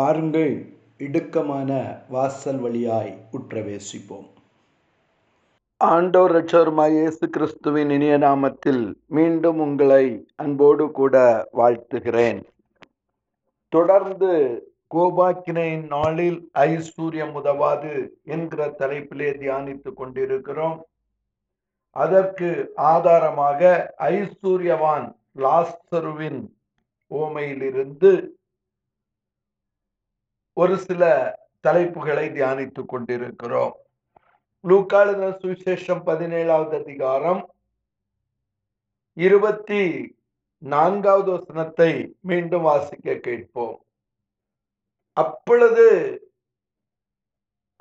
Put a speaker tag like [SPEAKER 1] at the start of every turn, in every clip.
[SPEAKER 1] பாருங்கள் இடுக்கமான வாசல் வழியாய் உற்றவேசிப்போம்
[SPEAKER 2] ஆண்டோர் ரட்சோருமாய் இயேசு கிறிஸ்துவின் இனிய நாமத்தில் மீண்டும் உங்களை அன்போடு கூட வாழ்த்துகிறேன் தொடர்ந்து கோபாக்கினையின் நாளில் ஐஸ்வர்யம் உதவாது என்கிற தலைப்பிலே தியானித்துக் கொண்டிருக்கிறோம் அதற்கு ஆதாரமாக ஐஸ்வர்யவான் லாஸ்தருவின் ஓமையிலிருந்து ஒரு சில தலைப்புகளை தியானித்துக் கொண்டிருக்கிறோம் சுவிசேஷம் பதினேழாவது அதிகாரம் இருபத்தி நான்காவது வசனத்தை மீண்டும் வாசிக்க கேட்போம் அப்பொழுது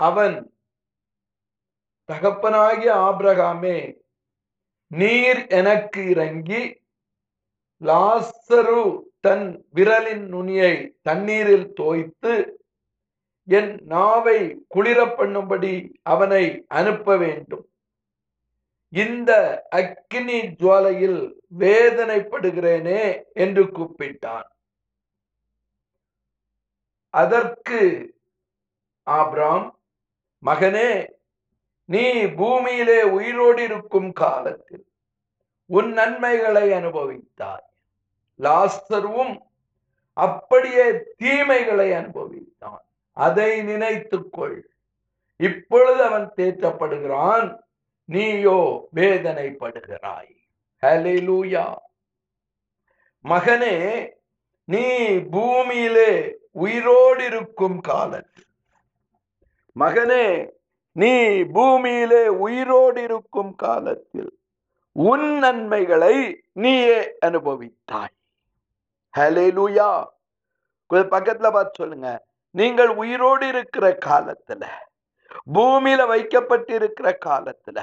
[SPEAKER 2] அவன் தகப்பனாகிய ஆபிரகாமே நீர் எனக்கு இறங்கி லாசரு தன் விரலின் நுனியை தண்ணீரில் தோய்த்து என் நாவை குளிர பண்ணும்படி அவனை அனுப்ப வேண்டும் இந்த அக்கினி ஜுவாலையில் வேதனைப்படுகிறேனே என்று கூப்பிட்டான் அதற்கு ஆப்ராம் மகனே நீ பூமியிலே உயிரோடு இருக்கும் காலத்தில் உன் நன்மைகளை அனுபவித்தாய் லாஸ்தருவும் அப்படியே தீமைகளை அனுபவித்தான் அதை நினைத்துக்கொள் இப்பொழுது அவன் தேற்றப்படுகிறான் நீயோ வேதனைப்படுகிறாய் ஹலிலூயா மகனே நீ பூமியிலே உயிரோடு இருக்கும் காலத்தில் மகனே நீ பூமியிலே உயிரோடு இருக்கும் காலத்தில் உன் நன்மைகளை நீயே அனுபவித்தாய் ஹலிலூயா பக்கத்துல பார்த்து சொல்லுங்க நீங்கள் உயிரோடு இருக்கிற காலத்துல பூமியில வைக்கப்பட்டிருக்கிற காலத்துல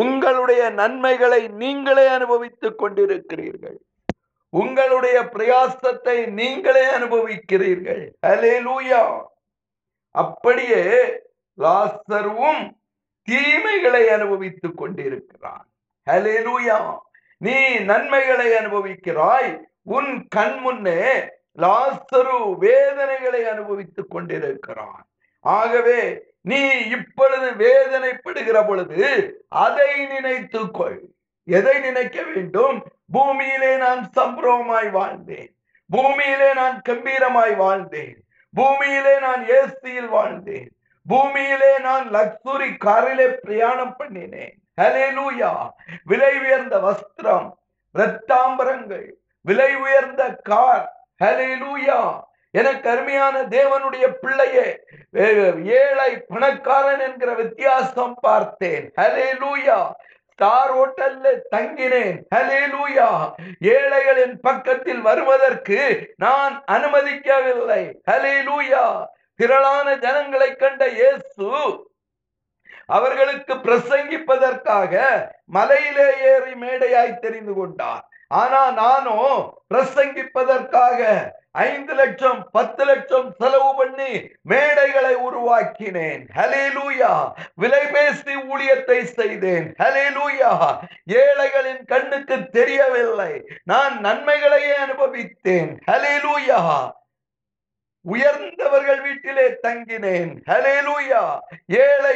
[SPEAKER 2] உங்களுடைய நன்மைகளை நீங்களே அனுபவித்துக் கொண்டிருக்கிறீர்கள் உங்களுடைய பிரயாசத்தை நீங்களே அனுபவிக்கிறீர்கள் அலே லூயா அப்படியே லாசருவும் தீமைகளை அனுபவித்துக் கொண்டிருக்கிறான் லூயா நீ நன்மைகளை அனுபவிக்கிறாய் உன் கண் முன்னே லாஸ்தரு வேதனைகளை அனுபவித்துக் கொண்டிருக்கிறான் ஆகவே நீ இப்பொழுது வேதனைப்படுகிற பொழுது அதை நினைத்து கொள் எதை நினைக்க வேண்டும் பூமியிலே நான் சம்பரமாய் வாழ்ந்தேன் பூமியிலே நான் கம்பீரமாய் வாழ்ந்தேன் பூமியிலே நான் ஏசியில் வாழ்ந்தேன் பூமியிலே நான் லக்ஸுரி காரிலே பிரயாணம் பண்ணினேன் விலை உயர்ந்த வஸ்திரம் ரத்தாம்பரங்கள் விலை உயர்ந்த கார் ஹலேலூயா எனக்கு அருமையான தேவனுடைய பிள்ளையே ஏழை பணக்காரன் என்கிற வித்தியாசம் பார்த்தேன் ஹலே லூயா ஸ்டார் ஹோட்டல்ல தங்கினேன் ஹலே லூயா ஏழைகளின் பக்கத்தில் வருவதற்கு நான் அனுமதிக்கவில்லை ஹலே லூயா திரளான ஜனங்களை கண்ட இயேசு அவர்களுக்கு பிரசங்கிப்பதற்காக மலையிலே ஏறி மேடையாய் தெரிந்து கொண்டார் ஆனா நானும் பிரசங்கிப்பதற்காக ஐந்து லட்சம் பத்து லட்சம் செலவு பண்ணி மேடைகளை உருவாக்கினேன் விலை பேசி ஊழியத்தை செய்தேன் ஏழைகளின் கண்ணுக்கு தெரியவில்லை நான் நன்மைகளையே அனுபவித்தேன் உயர்ந்தவர்கள் வீட்டிலே தங்கினேன் ஏழை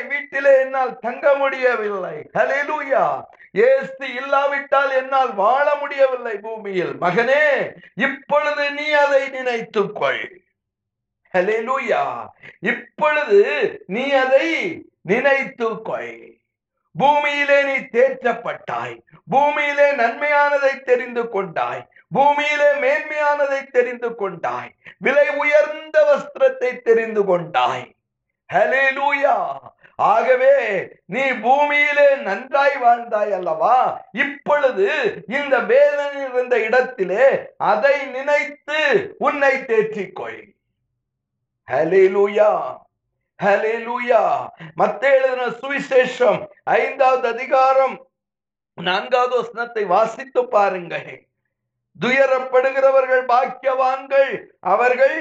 [SPEAKER 2] என்னால் தங்க முடியவில்லை ஹலிலூயா ஏஸ்து இல்லாவிட்டால் என்னால் வாழ முடியவில்லை பூமியில் மகனே இப்பொழுது நீ அதை நினைத்துக்கொள் ஹலிலுயா இப்பொழுது நீ அதை நினைத்துக்கொள் பூமியிலே நீ தேற்றப்பட்டாய் பூமியிலே நன்மையானதை தெரிந்து கொண்டாய் பூமியிலே மேன்மையானதை தெரிந்து கொண்டாய் விலை உயர்ந்த வஸ்திரத்தை தெரிந்து கொண்டாய் ஹலே லூயா ஆகவே நீ பூமியிலே நன்றாய் வாழ்ந்தாய் அல்லவா இப்பொழுது இந்த வேதனை இருந்த இடத்திலே அதை நினைத்து உன்னை தேற்றிக்கொள் ஹலிலூயா ஹலிலூயா மத்தேழுதின சுவிசேஷம் ஐந்தாவது அதிகாரம் நான்காவது வசனத்தை வாசித்து பாருங்கள் துயரப்படுகிறவர்கள் பாக்கியவான்கள் அவர்கள்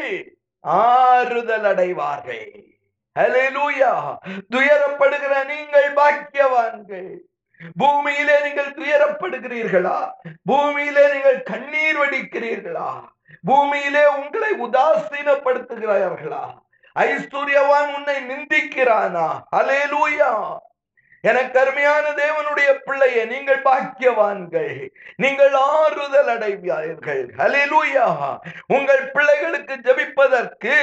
[SPEAKER 2] ஆறுதல் அடைவார்கள் துயரப்படுகிற நீங்கள் பாக்கியவான்கள் பூமியிலே நீங்கள் துயரப்படுகிறீர்களா பூமியிலே நீங்கள் கண்ணீர் வடிக்கிறீர்களா பூமியிலே உங்களை உதாசீனப்படுத்துகிறார்களா ஐஸ்வர்யவான் உன்னை நிந்திக்கிறானா அலேலூயா எனக்கு அருமையான தேவனுடைய பிள்ளைய நீங்கள் பாக்கியவான்கள் நீங்கள் ஆறுதல் அடைவியார்கள் உங்கள் பிள்ளைகளுக்கு ஜபிப்பதற்கு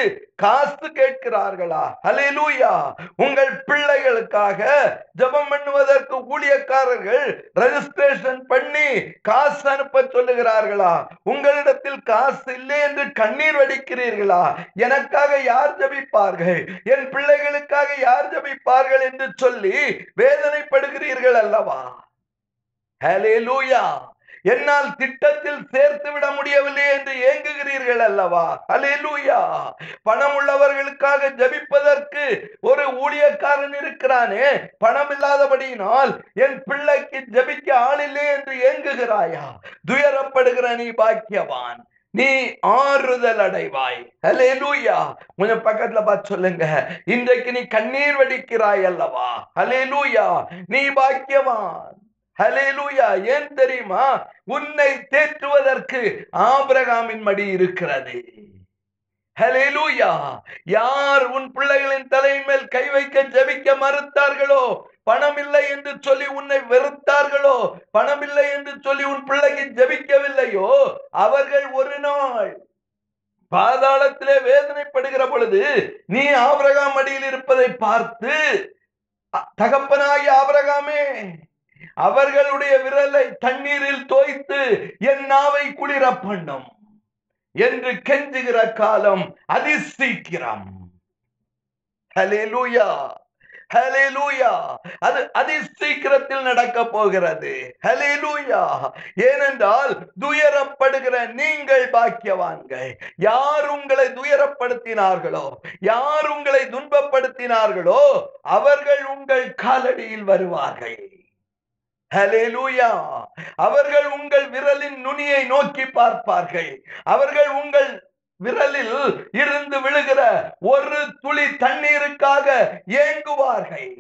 [SPEAKER 2] காசு கேட்கிறார்களா ஹலிலூயா உங்கள் பிள்ளைகளுக்காக ஜபம் பண்ணுவதற்கு ஊழியக்காரர்கள் ரெஜிஸ்ட்ரேஷன் பண்ணி காசு அனுப்ப சொல்லுகிறார்களா உங்களிடத்தில் காசு இல்லை என்று கண்ணீர் வடிக்கிறீர்களா எனக்காக யார் ஜபிப்பார்கள் என் பிள்ளைகளுக்காக யார் ஜபிப்பார்கள் என்று சொல்லி வே வேதனைப்படுகிறீர்கள் அல்லவா ஹலேலூயா என்னால் திட்டத்தில் சேர்த்து விட முடியவில்லை என்று ஏங்குகிறீர்கள் அல்லவா அலேலூயா பணம் உள்ளவர்களுக்காக ஜபிப்பதற்கு ஒரு ஊழியக்காரன் இருக்கிறானே பணம் இல்லாதபடியினால் என் பிள்ளைக்கு ஜபிக்க ஆளில்லை என்று ஏங்குகிறாயா துயரப்படுகிற நீ பாக்கியவான் நீ ஆறுதல் அடைவாய் ஹலே லூயா கொஞ்சம் பக்கத்துல பார்த்து சொல்லுங்க இன்றைக்கு நீ கண்ணீர் வடிக்கிறாய் அல்லவா ஹலே லூயா நீ பாக்கியவான் லூயா ஏன் தெரியுமா உன்னை தேற்றுவதற்கு ஆபிரகாமின் மடி இருக்கிறது யார் உன் பிள்ளைகளின் தலையின் மேல் கை வைக்க ஜபிக்க மறுத்தார்களோ பணம் இல்லை என்று சொல்லி உன்னை வெறுத்தார்களோ பணம் இல்லை என்று சொல்லி உன் பிள்ளைக்கு ஜபிக்கவில்லையோ அவர்கள் ஒரு நாள் பாதாளத்திலே வேதனைப்படுகிற பொழுது நீ ஆபரகாம் அடியில் இருப்பதை பார்த்து தகப்பனாகி ஆபரகாமே அவர்களுடைய விரலை தண்ணீரில் தோய்த்து என் நாவை குளிர பண்ணும் என்று கெஞ்சுகிற காலம் அதிசீக்கிரம் அலே லூயா அது அதி சீக்கிரத்தில் நடக்க போகிறது ஏனென்றால் துயரப்படுகிற நீங்கள் பாக்கியவான்கள் யார் உங்களை துயரப்படுத்தினார்களோ யார் உங்களை துன்பப்படுத்தினார்களோ அவர்கள் உங்கள் காலடியில் வருவார்கள் அவர்கள் உங்கள் விரலின் நுனியை நோக்கி பார்ப்பார்கள் அவர்கள் உங்கள் விரலில் இருந்து விழுகிற ஒரு துளி தண்ணீருக்காக ஏங்குவார்கள்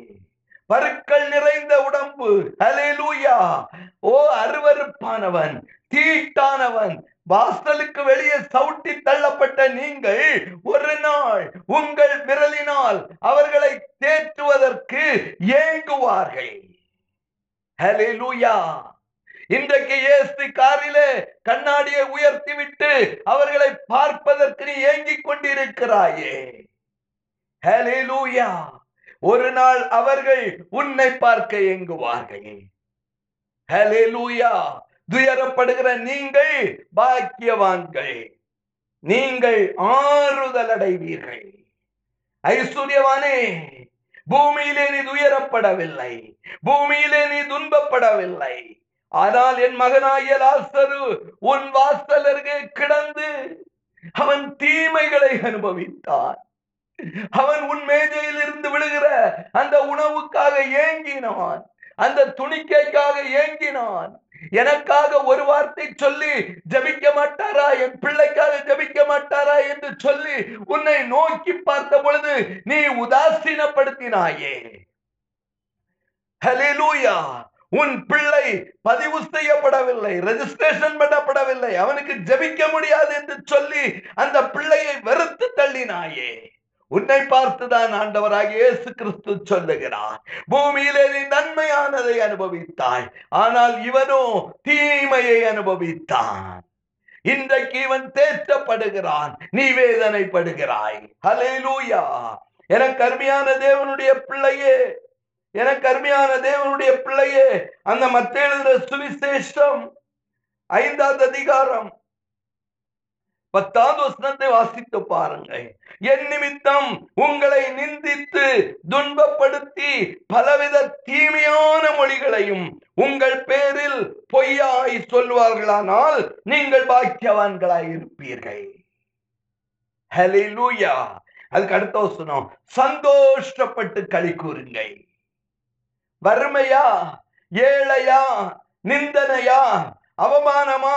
[SPEAKER 2] பருக்கள் நிறைந்த உடம்பு அலையலூயா ஓ அருவறுப்பானவன் தீட்டானவன் வாசலுக்கு வெளியே சவுட்டி தள்ளப்பட்ட நீங்கள் ஒரு நாள் உங்கள் விரலினால் அவர்களை தேற்றுவதற்கு ஏங்குவார்கள் ஹலே லூயா இன்றைக்கு இயேசு காரிலே கண்ணாடியை உயர்த்தி விட்டு அவர்களை பார்ப்பதற்கு நீ ஏங்கிக் கொண்டிருக்கிறாயே ஒரு நாள் அவர்கள் உன்னை பார்க்க ஏங்குவார்கள் துயரப்படுகிற நீங்கள் பாக்கியவான்கள் நீங்கள் ஆறுதல் அடைவீர்கள் ஐஸ்வர்யவானே பூமியிலே நீ துயரப்படவில்லை பூமியிலே நீ துன்பப்படவில்லை ஆனால் என் மகனாகிய லாசரு உன் வாசல் அருகே கிடந்து அவன் தீமைகளை அனுபவித்தான் அவன் உன் மேஜையில் இருந்து விழுகிற அந்த உணவுக்காக ஏங்கினான் அந்த துணிக்கைக்காக ஏங்கினான் எனக்காக ஒரு வார்த்தை சொல்லி ஜபிக்க மாட்டாரா என் பிள்ளைக்காக ஜபிக்க மாட்டாரா என்று சொல்லி உன்னை நோக்கி பார்த்த பொழுது நீ உதாசீனப்படுத்தினாயே ஹலிலூயா உன் பிள்ளை பதிவு செய்யப்படவில்லை ரெஜிஸ்ட்ரேஷன் பண்ணப்படவில்லை அவனுக்கு ஜபிக்க முடியாது என்று சொல்லி அந்த பிள்ளையை வெறுத்து தள்ளினாயே உன்னை பார்த்துதான் ஆண்டவராக இயேசு கிறிஸ்து சொல்லுகிறார் பூமியிலே நீ நன்மையானதை அனுபவித்தாய் ஆனால் இவனோ தீமையை அனுபவித்தான் இன்றைக்கு இவன் தேற்றப்படுகிறான் நீ வேதனைப்படுகிறாய் ஹலே லூயா என கருமையான தேவனுடைய பிள்ளையே எனக்கு அருமையான தேவனுடைய பிள்ளையே அந்த மத்த எழுதுற சுவிசேஷம் ஐந்தாவது அதிகாரம் பத்தாவது வசனத்தை வாசித்து பாருங்க என் நிமித்தம் உங்களை நிந்தித்து துன்பப்படுத்தி பலவித தீமையான மொழிகளையும் உங்கள் பேரில் பொய்யாய் சொல்வார்களானால் நீங்கள் பாக்கியவான்களாய் இருப்பீர்கள் அதுக்கு அடுத்த வசனம் சந்தோஷப்பட்டு களி கூறுங்கள் வறுமையா ஏழையா நிந்தனையா அவமானமா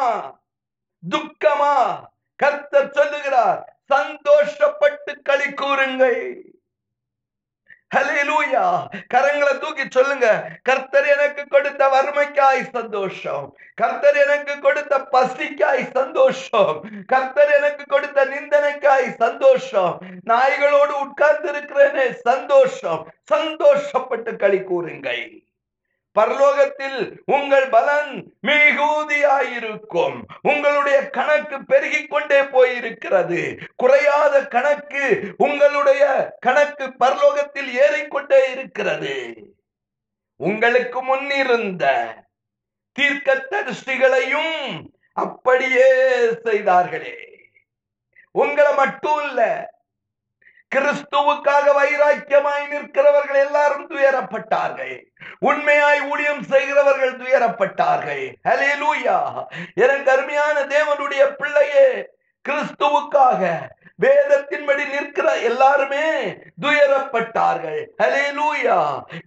[SPEAKER 2] துக்கமா கர்த்தர் சொல்லுகிறார் சந்தோஷப்பட்டு களி கூறுங்கள் கரங்களை தூக்கி சொல்லுங்க கர்த்தர் எனக்கு கொடுத்த வறுமைக்காய் சந்தோஷம் கர்த்தர் எனக்கு கொடுத்த பசிக்காய் சந்தோஷம் கர்த்தர் எனக்கு கொடுத்த நிந்தனைக்காய் சந்தோஷம் நாய்களோடு உட்கார்ந்து இருக்கிறேனே சந்தோஷம் சந்தோஷப்பட்டு களி கூறுங்கள் பரலோகத்தில் உங்கள் பலன் மிகுதியாயிருக்கும் உங்களுடைய கணக்கு பெருகி கொண்டே போயிருக்கிறது குறையாத கணக்கு உங்களுடைய கணக்கு பரலோகத்தில் ஏறிக்கொண்டே இருக்கிறது உங்களுக்கு முன்னிருந்த தீர்க்க தரிசிகளையும் அப்படியே செய்தார்களே உங்களை மட்டும் இல்ல கிறிஸ்துவுக்காக வைராக்கியமாய் நிற்கிறவர்கள் எல்லாரும் துயரப்பட்டார்கள் உண்மையாய் ஊழியம் செய்கிறவர்கள் துயரப்பட்டார்கள் என கருமையான தேவனுடைய பிள்ளையே கிறிஸ்துவுக்காக வேதத்தின்படி நிற்கிற எல்லாருமே துயரப்பட்டார்கள் ஹலே லூயா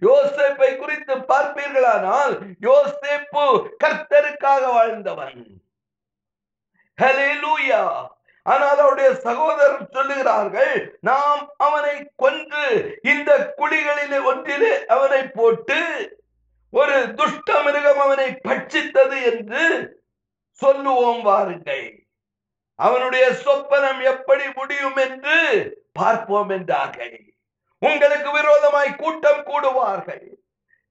[SPEAKER 2] யோசேப்பை குறித்து பார்ப்பீர்களானால் யோசேப்பு கர்த்தருக்காக வாழ்ந்தவன் ஹலே லூயா ஆனால் அவருடைய சகோதரர் சொல்லுகிறார்கள் நாம் அவனை கொன்று இந்த குழிகளிலே ஒன்றிலே அவனை போட்டு ஒரு துஷ்ட மிருகம் அவனை பட்சித்தது என்று சொல்லுவோம் வாருங்கள் அவனுடைய சொப்பனம் எப்படி முடியும் என்று பார்ப்போம் என்றார்கள் உங்களுக்கு விரோதமாய் கூட்டம் கூடுவார்கள்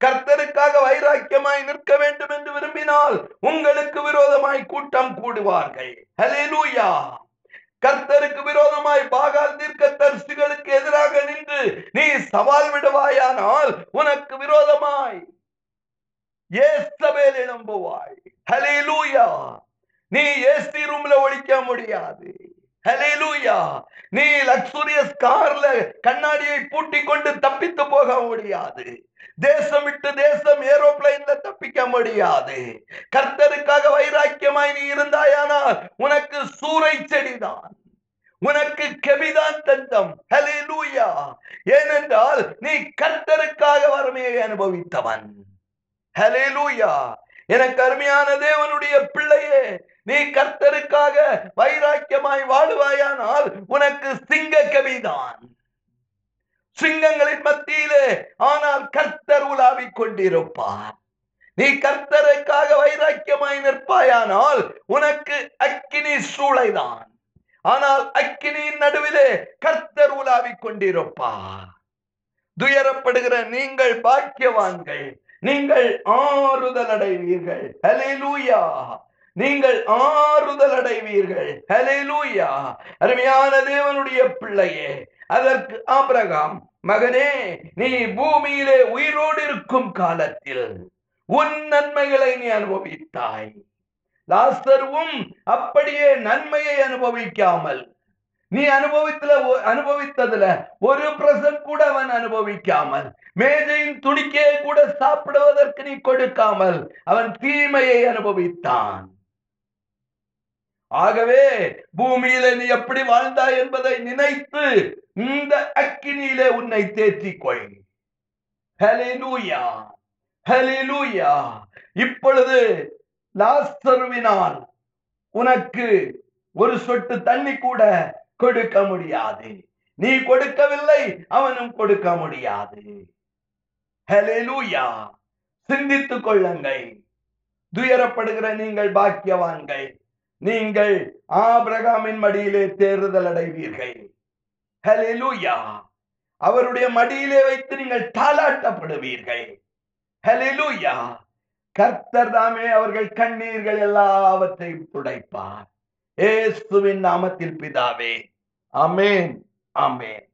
[SPEAKER 2] கர்த்தருக்காக வைராக்கியமாய் நிற்க வேண்டும் என்று விரும்பினால் உங்களுக்கு விரோதமாய் கூட்டம் கூடுவார்கள் ஹலே லூயா கர்த்தருக்கு விரோதமாய் பாகால் தீர்க்க தரிசிகளுக்கு எதிராக நின்று நீ சவால் விடுவாயானால் உனக்கு விரோதமாய் ஏசபேல் எழும்புவாய் ஹலிலூயா நீ ஏசி ரூம்ல ஒழிக்க முடியாது நீ லக்ஸூரியஸ் கார்ல கண்ணாடியை பூட்டி கொண்டு தப்பித்து போக முடியாது தேசம் விட்டு தேசம் ஏரோப்ளைன்ல தப்பிக்க முடியாது கர்த்தருக்காக வைராக்கியமாய் நீ இருந்தாயானால் உனக்கு சூறை செடிதான் உனக்கு கெபிதான் தந்தம் ஹலே லூயா ஏனென்றால் நீ கர்த்தருக்காக வறுமையை அனுபவித்தவன் ஹலே லூயா எனக்கு அருமையான தேவனுடைய பிள்ளையே நீ கர்த்தருக்காக வைராக்கியமாய் வாழுவாயானால் உனக்கு சிங்க கவிதான் சிங்கங்களின் மத்தியிலே ஆனால் கர்த்தர் உலாவிக் கொண்டிருப்பார் நீ கர்த்தருக்காக வைராக்கியமாய் நிற்பாயானால் உனக்கு அக்கினி சூளைதான் ஆனால் அக்கினியின் நடுவிலே கர்த்தர் உலாவிக் கொண்டிருப்பார் துயரப்படுகிற நீங்கள் பாக்கியவான்கள் நீங்கள் ஆறுதல் அடைவீர்கள் நீங்கள் ஆறுதல் அடைவீர்கள் அருமையான தேவனுடைய பிள்ளையே அதற்கு ஆபிரகாம் மகனே நீ பூமியிலே உயிரோடு இருக்கும் காலத்தில் உன் நன்மைகளை நீ அனுபவித்தாய் லாஸ்தர்வும் அப்படியே நன்மையை அனுபவிக்காமல் நீ அனுபவித்துல அனுபவித்ததுல ஒரு பிரசன் கூட அவன் அனுபவிக்காமல் மேஜையின் துணிக்கையை கூட சாப்பிடுவதற்கு நீ கொடுக்காமல் அவன் தீமையை அனுபவித்தான் ஆகவே பூமியில நீ எப்படி வாழ்ந்தாய் என்பதை நினைத்து இந்த அக்கினியிலே உன்னை தேற்றிக்கொள் கொள்யா இப்பொழுது லாஸ்தருவினால் உனக்கு ஒரு சொட்டு தண்ணி கூட கொடுக்க முடியாது நீ கொடுக்கவில்லை அவனும் கொடுக்க முடியாது சிந்தித்துக் கொள்ளுங்கள் துயரப்படுகிற நீங்கள் பாக்கியவான்கள் நீங்கள் ஆபிரகாமின் மடியிலே தேர்தல் அடைவீர்கள் அவருடைய மடியிலே வைத்து நீங்கள் தாளாட்டப்படுவீர்கள் கர்த்தர் தாமே அவர்கள் கண்ணீர்கள் எல்லாவற்றையும் துடைப்பார் ஏசுவின் நாமத்தில் பிதாவே அமேன் அமேன்